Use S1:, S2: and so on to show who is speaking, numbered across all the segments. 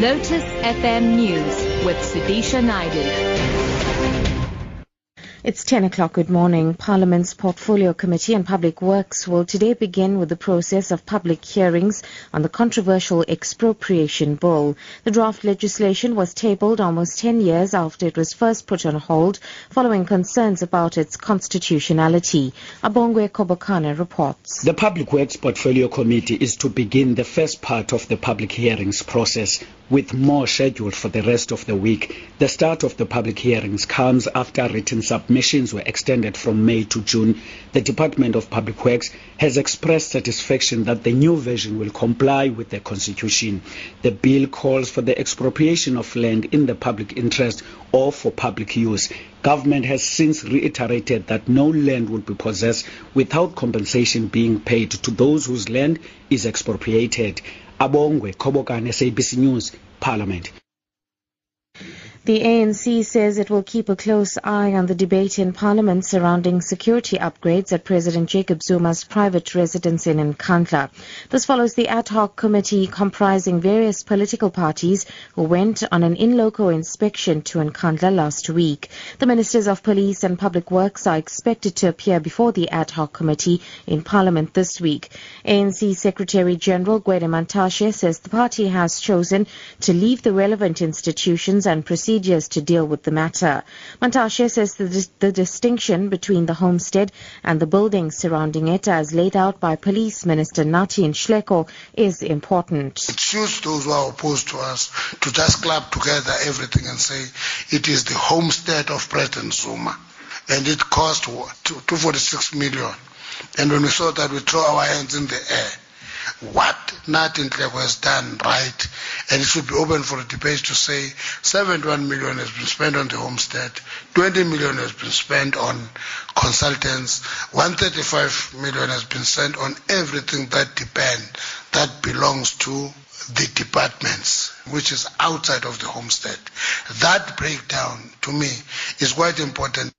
S1: Lotus FM News with Sudisha Naidu.
S2: It's 10 o'clock. Good morning. Parliament's Portfolio Committee on Public Works will today begin with the process of public hearings on the controversial expropriation bill. The draft legislation was tabled almost 10 years after it was first put on hold following concerns about its constitutionality. Abongwe Kobokana reports.
S3: The Public Works Portfolio Committee is to begin the first part of the public hearings process with more scheduled for the rest of the week. The start of the public hearings comes after written submissions were extended from May to June. The Department of Public Works has expressed satisfaction that the new version will comply with the Constitution. The bill calls for the expropriation of land in the public interest or for public use. Government has since reiterated that no land will be possessed without compensation being paid to those whose land is expropriated. Abongwe khobokane SABC News, Parliament.
S2: The ANC says it will keep a close eye on the debate in Parliament surrounding security upgrades at President Jacob Zuma's private residence in Nkandla. This follows the ad hoc committee comprising various political parties who went on an in-loco inspection to Nkandla last week. The Ministers of Police and Public Works are expected to appear before the ad hoc committee in Parliament this week. ANC Secretary General Gwede Mantashe says the party has chosen to leave the relevant institutions and procedures procedures to deal with the matter. Mantashe says the, the distinction between the homestead and the buildings surrounding it, as laid out by Police Minister Nathi Nhleko, is important.
S4: It suits those who are opposed to us to just club together everything and say it is the homestead of President Zuma. And it cost 246 million. And when we saw that, we throw our hands in the air what Nathi Nhleko has done right, and it should be open for a debate to say 71 million has been spent on the homestead, 20 million has been spent on consultants, 135 million has been spent on everything that depend, that belongs to the departments, which is outside of the homestead. That breakdown, to me, is quite important.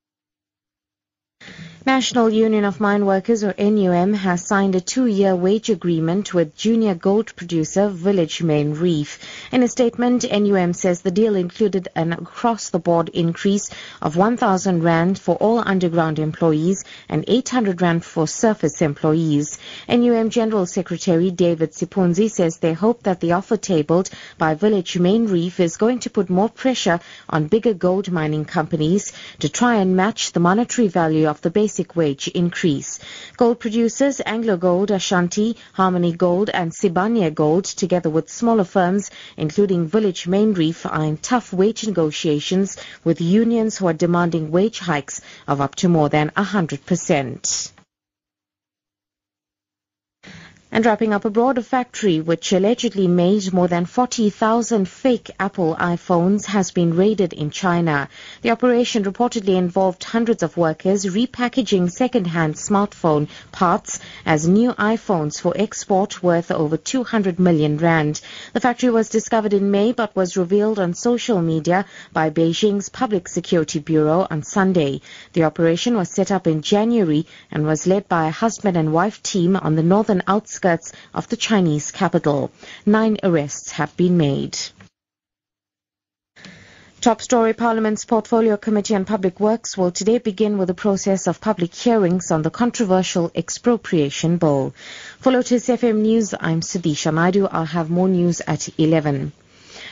S2: National Union of Mine Workers or NUM has signed a two-year wage agreement with junior gold producer Village Main Reef. In a statement, NUM says the deal included an across-the-board increase of 1,000 rand for all underground employees and 800 rand for surface employees. NUM General Secretary David Sipunzi says they hope that the offer tabled by Village Main Reef is going to put more pressure on bigger gold mining companies to try and match the monetary value of the base basic wage increase. Gold producers Anglo Gold, Ashanti, Harmony Gold and Sibanye Gold, together with smaller firms, including Village Main Reef, are in tough wage negotiations with unions who are demanding wage hikes of up to more than 100%. And wrapping up abroad, a factory which allegedly made more than 40,000 fake Apple iPhones has been raided in China. The operation reportedly involved hundreds of workers repackaging second-hand smartphone parts as new iPhones for export worth over 200 million rand. The factory was discovered in May but was revealed on social media by Beijing's Public Security Bureau on Sunday. The operation was set up in January and was led by a husband and wife team on the northern outskirts outskirts of the Chinese capital. Nine arrests have been made. Top story Parliament's Portfolio Committee on Public Works will today begin with the process of public hearings on the controversial expropriation bill. For Lotus FM News, I'm Sudisha Naidu. I'll have more news at 11.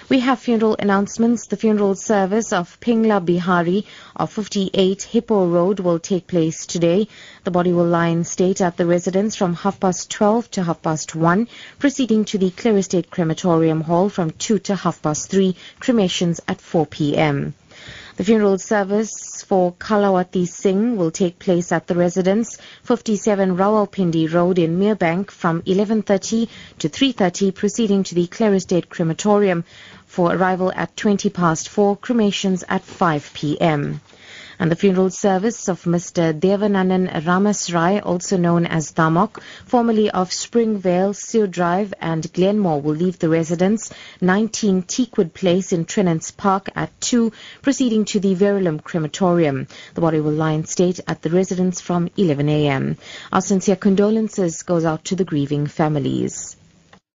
S2: We have funeral announcements. The funeral service of Pingla Bihari of 58 Hippo Road will take place today. The body will lie in state at the residence from half past 12 to half past 1, proceeding to the Clare Estate Crematorium Hall from 2 to half past 3, cremations at 4 p.m. The funeral service for Kalawati Singh will take place at the residence 57 Rawalpindi Road in Merebank from 11.30 to 3.30 proceeding to the Clare Estate Crematorium for arrival at 20 past 4, cremations at 5 p.m and the funeral service of Mr. Devananan Ramasrai, also known as Damok, formerly of Springvale, Seal Drive and Glenmore, will leave the residence 19 Teakwood Place in Trenance Park at 2, proceeding to the Verulam Crematorium. The body will lie in state at the residence from 11 a.m. Our sincere condolences goes out to the grieving families.